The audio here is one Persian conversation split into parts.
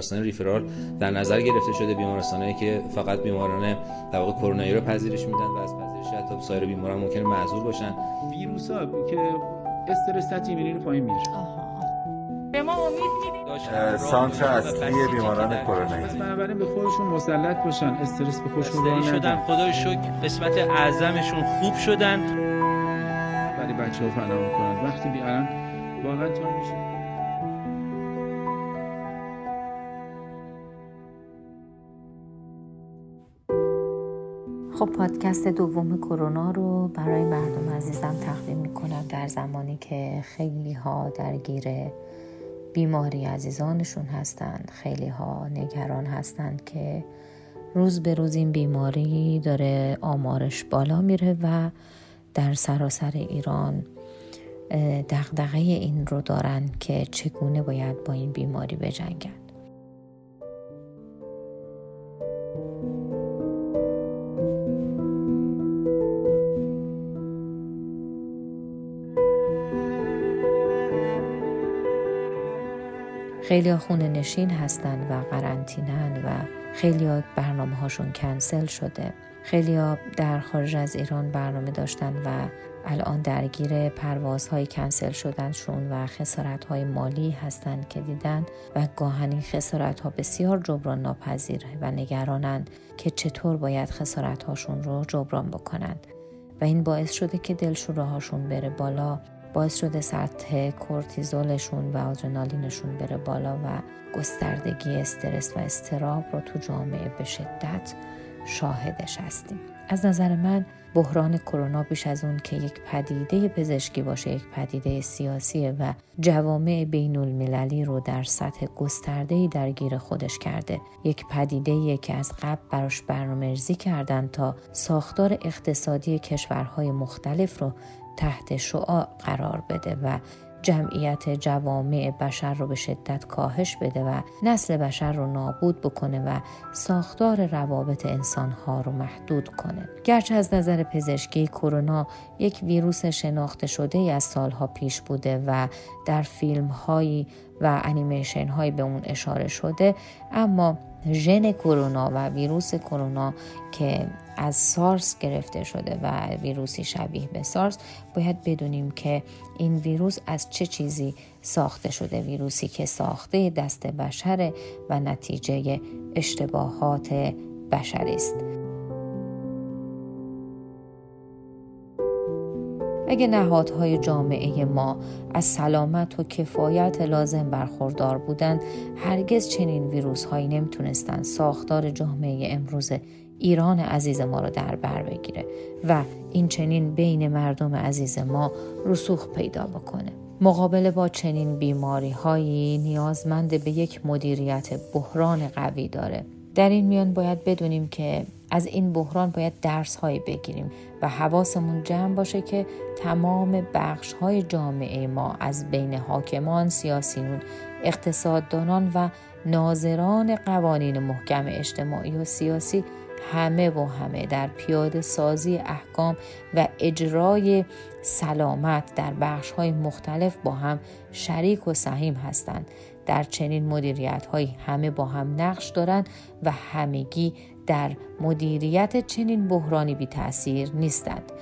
بیمارستان ریفرال در نظر گرفته شده بیمارستانهایی که فقط بیماران در واقع کرونایی رو پذیرش میدن و از پذیرش حتی سایر بیماران ممکنه معذور باشن. ویروس ها که استرس ایمنی رو پایین میاره به ما امید سانتر اصلی بیماران کرونایی پس بنابراین به خودشون مسلط باشن استرس به خودشون راه شدن. خدای شکر. قسمت اعظمشون خوب شدن. ولی بچه ها فنا می‌کنن. وقتی بی الان واقعا طور میشه. خب پادکست دوم کرونا رو برای مردم عزیزم تقدیم می‌کنم در زمانی که خیلی ها درگیر بیماری عزیزانشون هستند. خیلی ها نگران هستند که روز به روز این بیماری داره آمارش بالا میره و در سراسر ایران دغدغه این رو دارن که چگونه باید با این بیماری بجنگن. خیلی خونه نشین هستن و قرنطینن و خیلی ها برنامه هاشون کنسل شده. خیلی ها در خارج از ایران برنامه داشتن و الان درگیر پروازهای کنسل شدنشون و خسارت های مالی هستند که دیدن و گاهن این خسارت ها بسیار جبران ناپذیره و نگرانند که چطور باید خسارت هاشون رو جبران بکنند. و این باعث شده که دلشوره هاشون بره بالا. باعث شده سطح کورتیزولشون و آدرنالینشون بره بالا و گستردگی استرس و استراب رو تو جامعه به شدت شاهدش هستیم. از نظر من بحران کرونا بیش از اون که یک پدیده پزشکی باشه یک پدیده سیاسیه و جوامع بین المللی رو در سطح گسترده درگیر خودش کرده. یک پدیده که از قبل براش برنامه ریزی کردن تا ساختار اقتصادی کشورهای مختلف رو تحت شعاع قرار بده و جمعیت جوامع بشر رو به شدت کاهش بده و نسل بشر رو نابود بکنه و ساختار روابط انسانها رو محدود کنه. گرچه از نظر پزشکی کرونا یک ویروس شناخته شده از سالها پیش بوده و در فیلم هایی و انیمیشن هایی به اون اشاره شده اما ژن کرونا و ویروس کرونا که از سارس گرفته شده و ویروسی شبیه به سارس باید بدونیم که این ویروس از چه چیزی ساخته شده. ویروسی که ساخته دست بشره و نتیجه اشتباهات بشری است. اگه نهادهای جامعه ما از سلامت و کفایت لازم برخوردار بودند هرگز چنین ویروس هایی نمی‌تونستند ساختار جامعه امروز ایران عزیز ما را در بر بگیره و این چنین بین مردم عزیز ما رسوخ پیدا بکنه. مقابله با چنین بیماری هایی نیازمند به یک مدیریت بحران قوی داره. در این میان باید بدونیم که از این بحران باید درس های بگیریم و حواسمون جمع باشه که تمام بخش های جامعه ما از بین حاکمان، سیاسیون، اقتصاددانان و ناظران قوانین محکم اجتماعی و سیاسی همه و همه در پیاده سازی احکام و اجرای سلامت در بخش های مختلف با هم شریک و سهیم هستند. در چنین مدیریت های همه با هم نقش دارند و همگی در مدیریت چنین بحرانی بی تاثیر نیستند.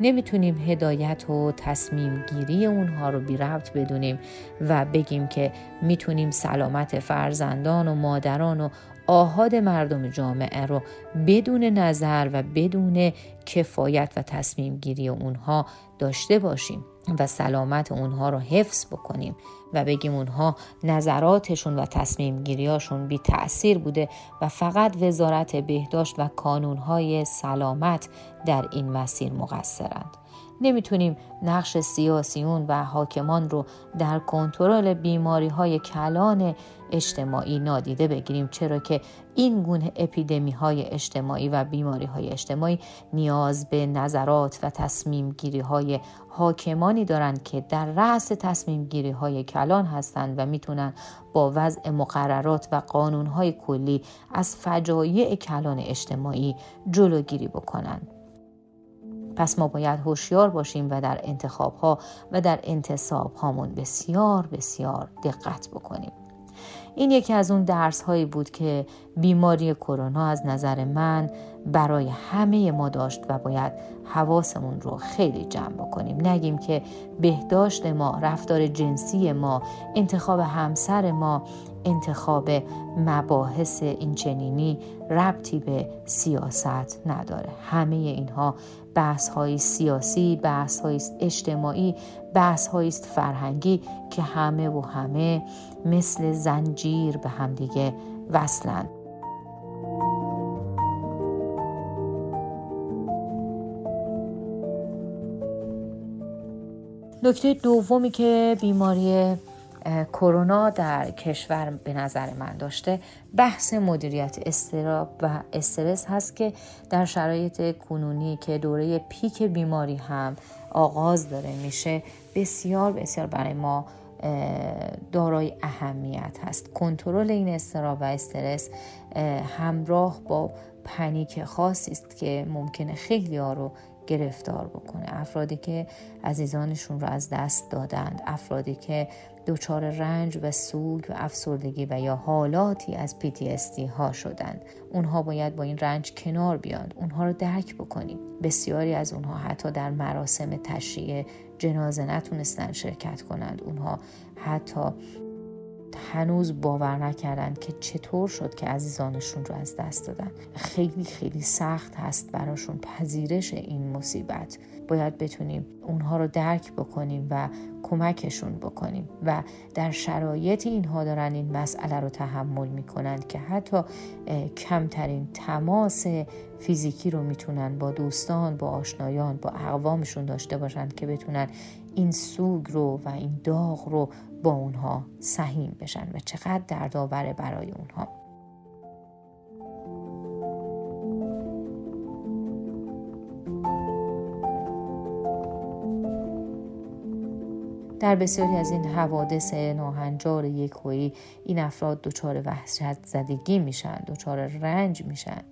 نمی‌تونیم هدایت و تصمیم گیری اونها رو بی ربط بدونیم و بگیم که می‌تونیم سلامت فرزندان و مادران و آهاد مردم جامعه رو بدون نظر و بدون کفایت و تصمیم گیری اونها داشته باشیم. و سلامت اونها رو حفظ بکنیم و بگیم اونها نظراتشون و تصمیم گیریاشون بی تأثیر بوده و فقط وزارت بهداشت و کانونهای سلامت در این مسیر مقصرند. نمی‌تونیم نقش سیاسیون و حاکمان رو در کنترل بیماری های کلان اجتماعی نادیده بگیریم چرا که این گونه اپیدمی های اجتماعی و بیماری های اجتماعی نیاز به نظرات و تصمیم گیری های حاکمانی دارند که در رأس تصمیم گیری های کلان هستند و می‌تونن با وضع مقررات و قانون های کلی از فجایع کلان اجتماعی جلوگیری بکنند. پس ما باید هوشیار باشیم و در انتخاب ها و در انتصاب هامون بسیار بسیار دقت بکنیم. این یکی از اون درس هایی بود که بیماری کرونا از نظر من برای همه ما داشت و باید حواسمون رو خیلی جمع بکنیم. نگیم که بهداشت ما رفتار جنسی ما انتخاب همسر ما انتخاب مباحث اینچنینی ربطی به سیاست نداره. همه اینها بحث های سیاسی بحث های اجتماعی بحث است فرهنگی که همه و همه مثل زنجیر به همدیگه وصلند نکته دومی که بیماری کرونا در کشور به نظر من داشته. بحث مدیریت استراب و استرس هست که در شرایط کنونی که دوره پیک بیماری هم آغاز داره میشه بسیار بسیار برای ما دارای اهمیت هست. کنترل این استراب و استرس همراه با پنیک خاصی است که ممکنه خیلی ها رو گرفتار بکنه. افرادی که عزیزانشون رو از دست دادند افرادی که دچار رنج و سوگ و افسردگی و یا حالاتی از PTSD ها شدند. اونها باید با این رنج کنار بیاند اونها رو درک بکنیم. بسیاری از اونها حتی در مراسم تشریع جنازه نتونستن شرکت کنند. اونها حتی هنوز باور نکردند که چطور شد که عزیزانشون رو از دست دادن. خیلی خیلی سخت هست براشون پذیرش این مصیبت. باید بتونیم اونها رو درک بکنیم و کمکشون بکنیم و در شرایط اینها دارن این مسئله رو تحمل می‌کنند که حتی کمترین تماس فیزیکی رو می‌تونن با دوستان با آشنایان با اقوامشون داشته باشند که بتونن این سوگ رو و این داغ رو با اونها سهیم بشن و چقدر دردآوره برای اونها. در بسیاری از این حوادث ناهنجار یکویی این افراد دچار وحشت زدگی میشن دچار رنج میشن.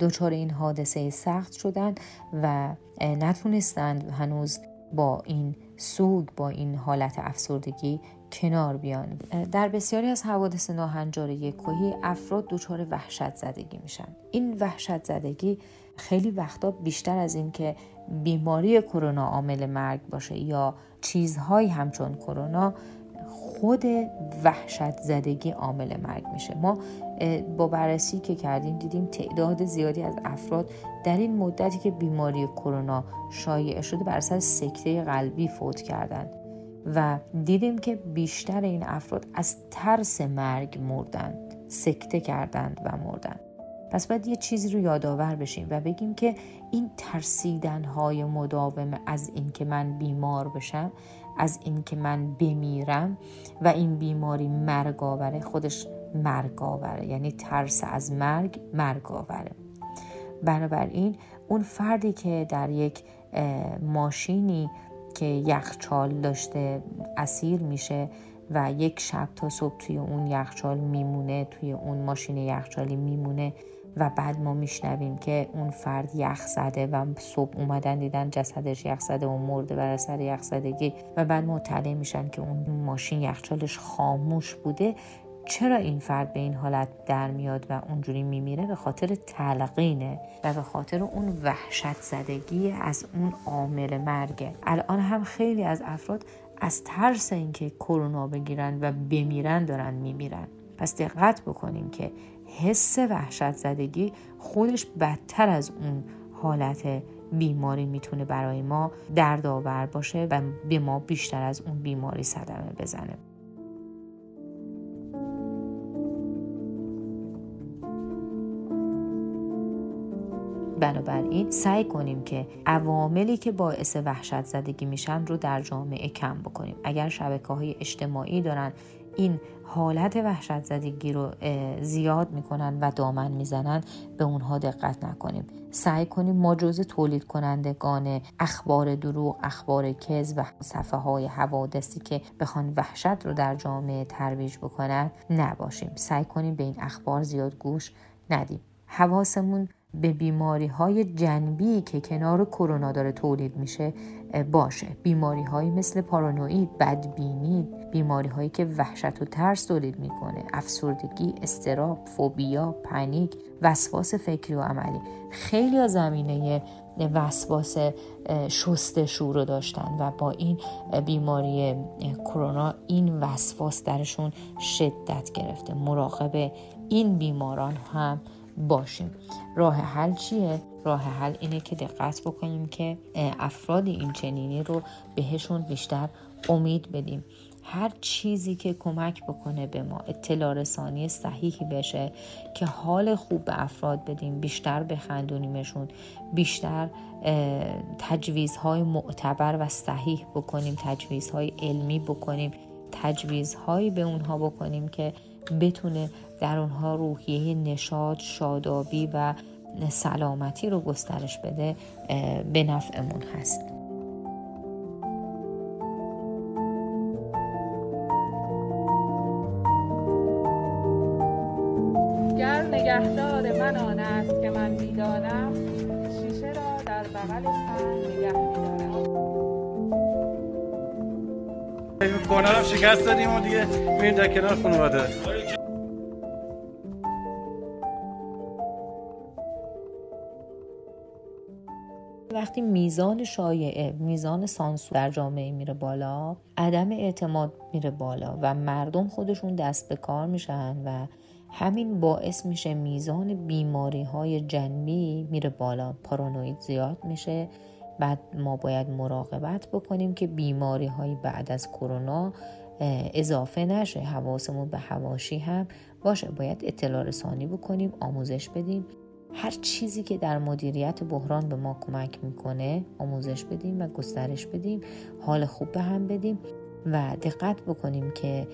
دچار این حادثه سخت شدن و نتونستند هنوز با این سوگ با این حالت افسردگی کنار بیان. در بسیاری از حوادث ناهنجار یکویی افراد دچار وحشت زدگی میشن. این وحشت زدگی خیلی وقتا بیشتر از این که بیماری کرونا عامل مرگ باشه یا چیزهایی همچون کرونا خود وحشت زدگی عامل مرگ میشه. ما با بررسی که کردیم دیدیم تعداد زیادی از افراد در این مدتی که بیماری کرونا شایع شده بر اثر سکته قلبی فوت کردند و دیدیم که بیشتر این افراد از ترس مرگ مردند سکته کردند و مردند. پس باید یه چیزی رو یادآور بشیم و بگیم که این ترسیدن های مداوم از اینکه من بیمار بشم از اینکه من بمیرم و این بیماری مرگاوره خودش مرگاوره یعنی ترس از مرگ مرگاوره بنابراین اون فردی که در یک ماشینی که یخچال داشته اسیر میشه و یک شب تا صبح توی اون یخچال میمونه توی اون ماشین یخچالی میمونه و بعد ما میشنویم که اون فرد یخ زده و صبح اومدن دیدن جسدش یخ زده و مرده بر اثر یخ زدگی و بعد مطلع میشن که اون ماشین یخچالش خاموش بوده. چرا این فرد به این حالت در میاد و اونجوری میمیره؟ به خاطر تلقینه و به خاطر اون وحشت زدگی از اون عامل مرگه. الان هم خیلی از افراد از ترس اینکه کرونا بگیرن و بمیرن دارن میمیرن. پس دقت بکنیم که حس وحشت زدگی خودش بدتر از اون حالت بیماری می‌تونه برای ما دردآور باشه و به ما بیشتر از اون بیماری صدمه بزنه. بنابراین سعی کنیم که عواملی که باعث وحشت زدگی میشن رو در جامعه کم بکنیم. اگر شبکه های اجتماعی دارن این حالت وحشت زدگی رو زیاد می‌کنن و دامن می‌زنن به اونها دقت نکنیم. سعی کنیم ما جز تولید کنندگان اخبار دروغ اخبار کز و صفحه های حوادثی که بخوان وحشت رو در جامعه ترویج بکنن نباشیم. سعی کنیم به این اخبار زیاد گوش ندیم. حواسمون به بیماری های جنبی که کنار کرونا داره تولید میشه باشه. بیماری هایی مثل پارانوید بدبینی بیماری هایی که وحشت و ترس تولید می‌کنه افسردگی استراب فوبیا پنیک وسواس فکری و عملی. خیلی از زمینه وسواس شستشو رو داشتن و با این بیماری کرونا این وسواس درشون شدت گرفته. مراقب این بیماران هم باشیم راه حل چیه؟ راه حل اینه که دقت بکنیم که افراد این چنینی رو بهشون بیشتر امید بدیم هر چیزی که کمک بکنه به ما اطلاع رسانی صحیحی بشه که حال خوب به افراد بدیم بیشتر بخندونیمشون بیشتر تجویزهای معتبر و صحیح بکنیم تجویزهای علمی بکنیم تجویزهایی به اونها بکنیم که بتونه در اونها روحیه نشاد شادابی و سلامتی رو گسترش بده به نفعمون هست. گر نگهدار من آن است که من می‌دانم شیشه را در بغل سر نگه کهنه رو شکست دادیم و دیگه میریم در کنار خانواده. وقتی میزان شایعه میزان سانسور در جامعه میره بالا عدم اعتماد میره بالا و مردم خودشون دست به کار میشن و همین باعث میشه میزان بیماری های جنبی میره بالا. پارانوید زیاد میشه. بعد ما باید مراقبت بکنیم که بیماری های بعد از کرونا اضافه نشه. حواسمون به هواشی هم باشه. باید اطلاع رسانی بکنیم آموزش بدیم. هر چیزی که در مدیریت بحران به ما کمک می‌کنه آموزش بدیم و گسترش بدیم. حال خوب به هم بدیم. و دقت بکنیم که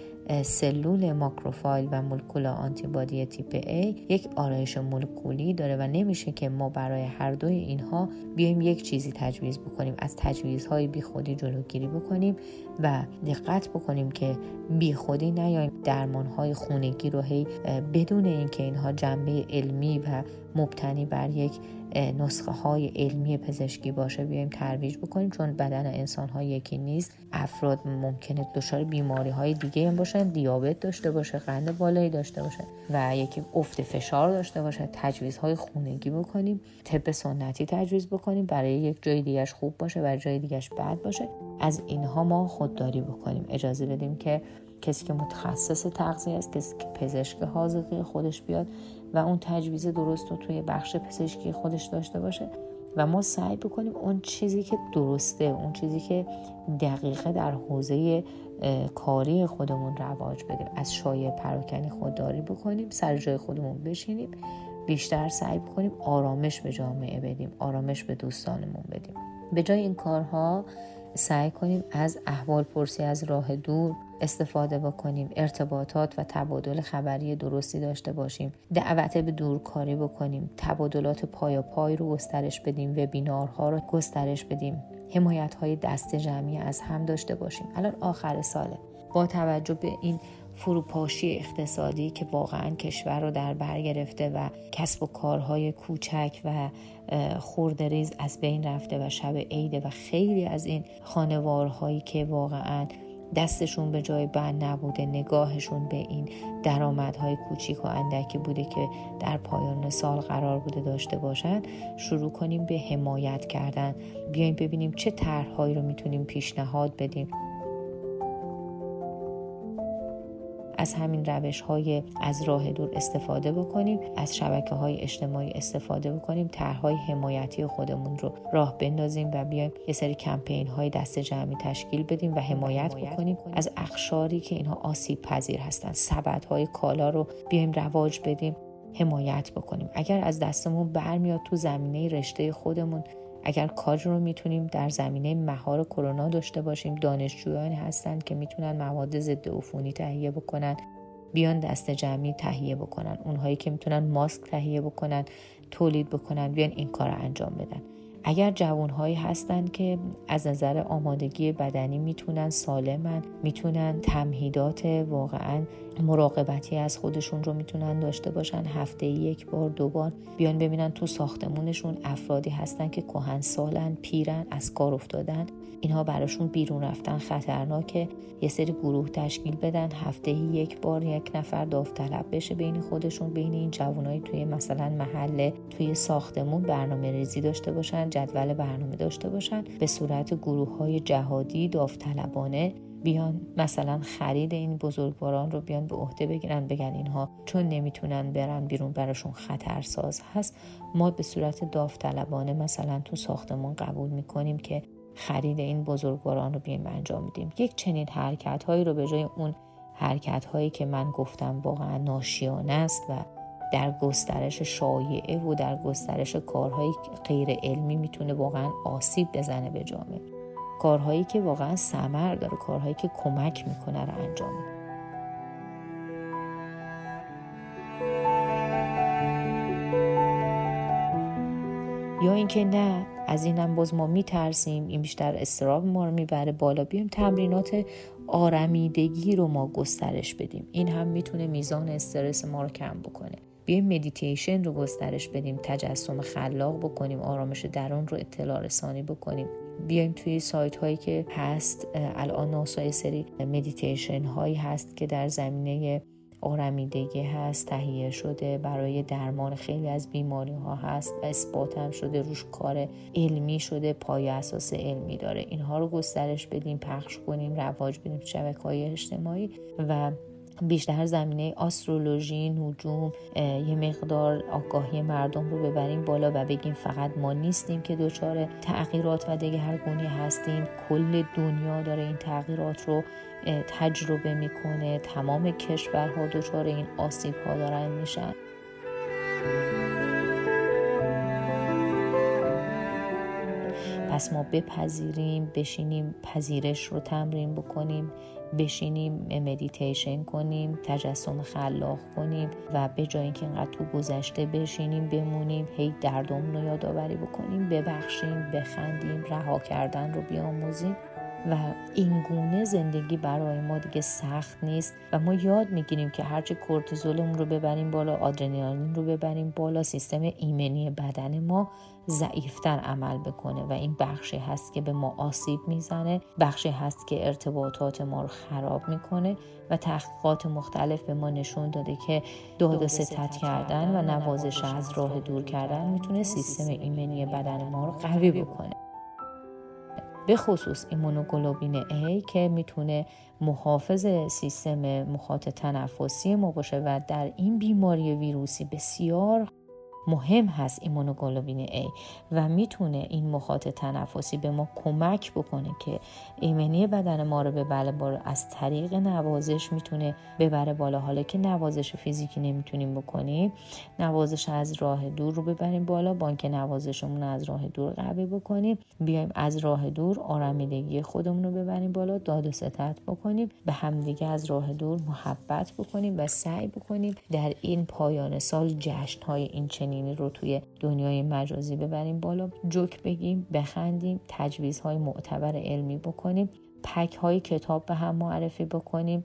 سلول ماکروفایل و مولکول آنتیبادی تیپ A یک آرایش مولکولی داره و نمیشه که ما برای هر دوی اینها بیایم یک چیزی تجویز بکنیم از تجویزهای بیخودی جلوگیری بکنیم و دقت بکنیم که بیخودی نیایم. درمانهای خونگی رو هی بدون اینکه اینها جنبه علمی و مبتنی بر یک نسخه های علمی پزشکی باشه بیایم ترویج بکنیم چون بدن انسان ها یکی نیست. افراد ممکنه دچار بیماری های دیگه هم باشن دیابت داشته باشه قند بالایی داشته باشه و یکی افت فشار داشته باشه. های خونگی بکنیم طب سنتی تجویز بکنیم برای یک جای دیگهش خوب باشه و جای دیگهش بد باشه. از اینها ما خودداری بکنیم. اجازه بدیم که کسی که متخصص تغذیه است کسی که پزشک حاضقی خودش بیاد و اون تجویز درست رو توی بخش پزشکی خودش داشته باشه و ما سعی بکنیم اون چیزی که درسته اون چیزی که دقیقه در حوزه کاری خودمون رواج بدیم از شایع پراکنی خودداری بکنیم سر جای خودمون بشینیم بیشتر سعی بکنیم آرامش به جامعه بدیم آرامش به دوستانمون بدیم. به جای این کارها سعی کنیم از احوال پرسی از راه دور استفاده بکنیم ارتباطات و تبادل خبری درستی داشته باشیم دعوت به دورکاری بکنیم تبادلات پای پای رو گسترش بدیم وبینارها رو گسترش بدیم حمایت های دست جمعی از هم داشته باشیم. الان آخر ساله. با توجه به این فروپاشی اقتصادی که واقعا کشور رو در بر گرفته و کسب و کارهای کوچک و خوردریز از بین رفته و شب عیده و خیلی از این خانوارهایی که واقعا دستشون به جای بند نبوده نگاهشون به این درآمدهای کوچیک و اندکی بوده که در پایان سال قرار بوده داشته باشند شروع کنیم به حمایت کردن. بیایم ببینیم چه طرحهایی رو می‌تونیم پیشنهاد بدیم. از همین روش های از راه دور استفاده بکنیم از شبکه های اجتماعی استفاده بکنیم طرحهای حمایتی خودمون رو راه بندازیم و بیایم یه سری کمپین های دست جمعی تشکیل بدیم و حمایت بکنیم از اخشاری که اینها آسیب پذیر هستن. سبد های کالا رو بیایم رواج بدیم حمایت بکنیم. اگر از دستمون برمیاد تو زمینه رشته خودمون اگر کار رو می‌تونیم در زمینه مهار کرونا داشته باشیم دانشجویانی هستند که می‌تونن مواد ضد عفونی تهیه بکنن بیان دست جمعی تهیه بکنن اونهایی که می‌تونن ماسک تهیه بکنن تولید بکنن بیان این کار رو انجام بدن. اگر جوانهایی هستن که از نظر آمادگی بدنی می‌تونن سالمن می‌تونن تمهیدات واقعا مراقبتی از خودشون رو می‌تونن داشته باشن. هفته یک بار دو بار بیان ببینن تو ساختمونشون افرادی هستن که کهن سالن پیرن از کار افتادن. اینها براشون بیرون رفتن خطرناکه. یه سری گروه تشکیل بدن. هفته یک بار یک نفر داوطلب بشه بین خودشون بین این جوانایی توی مثلا محله توی ساختمون برنامه ریزی داشته باشن جدول برنامه داشته باشن. به صورت گروه های جهادی داوطلبانه بیان مثلا خرید این بزرگواران رو بیان به عهده بگیرن بگن اینها چون نمی‌تونن برن بیرون براشون خطرساز هست. ما به صورت داوطلبانه مثلا تو ساختمون قبول می‌کنیم که خرید این بزرگواران رو بیایم انجام میدیم یک چنین حرکت هایی رو به جای اون حرکت هایی که من گفتم واقعا ناشیانه است و در گسترش شایعه و در گسترش کارهای غیر علمی می‌تونه واقعا آسیب بزنه به جامعه. کارهایی که واقعا سمر داره کارهایی که کمک می‌کنه رو انجام میده. یا اینکه نه از اینم باز ما میترسیم این بیشتر اضطراب ما رو می‌بره بالا بیایم تمرینات آرمیدگی رو ما گسترش بدیم. این هم می‌تونه میزان استرس ما رو کم بکنه. بیایم مدیتیشن رو گسترش بدیم تجسم خلاق بکنیم آرامش درون رو اطلاع رسانی بکنیم. بیایم توی سایت هایی که هست الان ناسای سری مدیتیشن هایی هست که در زمینه آرمیدگی هست تهیه شده برای درمان خیلی از بیماری ها هست و اثبات هم شده روش کار علمی شده پای اساس علمی داره. اینها رو گسترش بدیم پخش کنیم رواج بدیم شبکه های اجتماعی و بیشتر زمینه آسترولوژی نجوم یه مقدار آگاهی مردم رو ببریم بالا و بگیم فقط ما نیستیم که دچار تغییرات و دگرگونی هستیم. کل دنیا داره این تغییرات رو تجربه می‌کنه. تمام کشورها دچار این آسیب ها دارن میشن. پس ما بپذیریم بشینیم پذیرش رو تمرین بکنیم بشینیم مدیتیشن کنیم تجسم خلاق کنیم و به جای اینکه اینقدر تو گذشته بشینیم بمونیم هی دردم رو یادآوری بکنیم ببخشیم بخندیم رها کردن رو بیاموزیم و این گونه زندگی برای ما دیگه سخت نیست و ما یاد می‌گیریم که هرچه کورتیزولمون رو ببریم بالا آدرنالین رو ببریم بالا سیستم ایمنی بدن ما ضعیفتر عمل بکنه و این بخشی هست که به ما آسیب می‌زنه بخشی هست که ارتباطات ما رو خراب می‌کنه و تحقیقات مختلف به ما نشون داده که داد ستت کردن و نوازش از راه دور کردن می‌تونه سیستم ایمنی بدن ما رو قوی بکنه. به خصوص ایمونوگلوبین A که می‌تونه محافظ سیستم مخاط تنفسی ما باشه و در این بیماری ویروسی بسیار مهم هست ایمونوگلوبین A و می‌تونه این مخاط تنفسی به ما کمک بکنه که ایمنی بدن ما رو ببره بالا از طریق نوازش می‌تونه ببره بالا. حالا که نوازش فیزیکی نمی‌تونیم بکنیم نوازش از راه دور رو ببریم بالا. بانک نوازشمون از راه دور قوی بکنیم. بیایم از راه دور آرامیدگی خودمون رو ببریم بالا. داد و ستت بکنیم. به همدیگه از راه دور محبت بکنیم و سعی بکنیم در این پایان سال جشن های این رو توی دنیای مجازی ببریم بالا جوک بگیم بخندیم تجویزهای معتبر علمی بکنیم پک های کتاب به هم معرفی بکنیم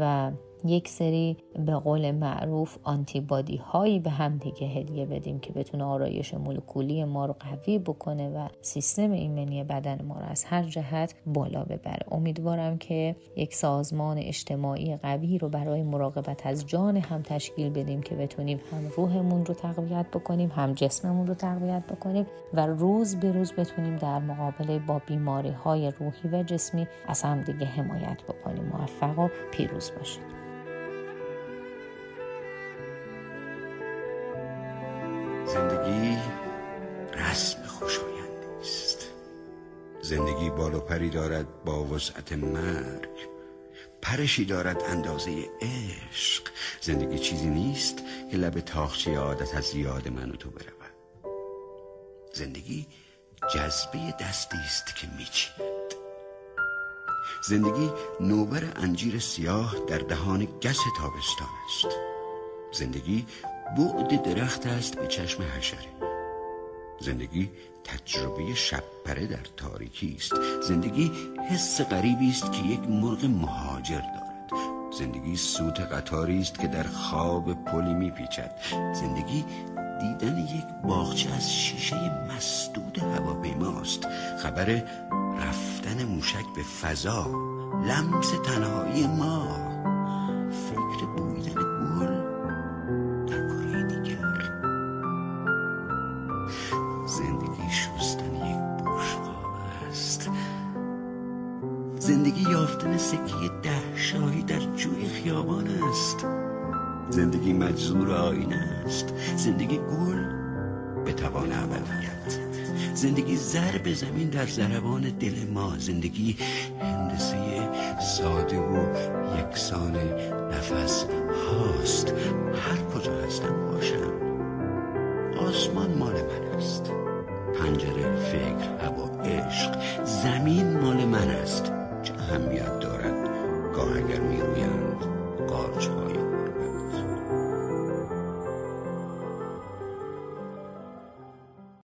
و یک سری به قول معروف آنتیبادی هایی به هم دیگه هدیه بدیم که بتونه آرایش مولکولی ما رو قوی بکنه و سیستم ایمنی بدن ما رو از هر جهت بالا ببره. امیدوارم که یک سازمان اجتماعی قوی رو برای مراقبت از جان هم تشکیل بدیم که بتونیم هم روحمون رو تقویت بکنیم هم جسممون رو تقویت بکنیم و روز به روز بتونیم در مقابله با بیماری های روحی و جسمی از هم دیگه حمایت بکنیم. موفق و پیروز باشید. زندگی بال و پری دارد با وسعت مرگ. پرشی دارد اندازه عشق. زندگی چیزی نیست که لب تاخچه عادت از یاد من و تو برود. زندگی جذبه دستی است که میچیند زندگی نوبر انجیر سیاه در دهان گس تابستان است. زندگی بعد درخت است به چشم حشره. زندگی تجربه شبپره در تاریکی است. زندگی حس غریبی است که یک مرغ مهاجر دارد. زندگی سوت قطاری است که در خواب پلی میپیچد. زندگی دیدن یک باغچه از شیشه مسدود هواپیماست خبر رفتن موشک به فضا لمس تنهایی ما. سکه ده شاهی در جوی خیابان است. زندگی مجزور آینه است. زندگی گل به توان ابدیت زندگی زر به زمین در ضربان دل ما. زندگی هندسه ساده و یکسان نفس هاست. هر کجا هستم باشم. آسمان مال من است. پنجره فکر هوا عشق زمین مال من است. اهمیت دارد؟ گاه اگر میرویند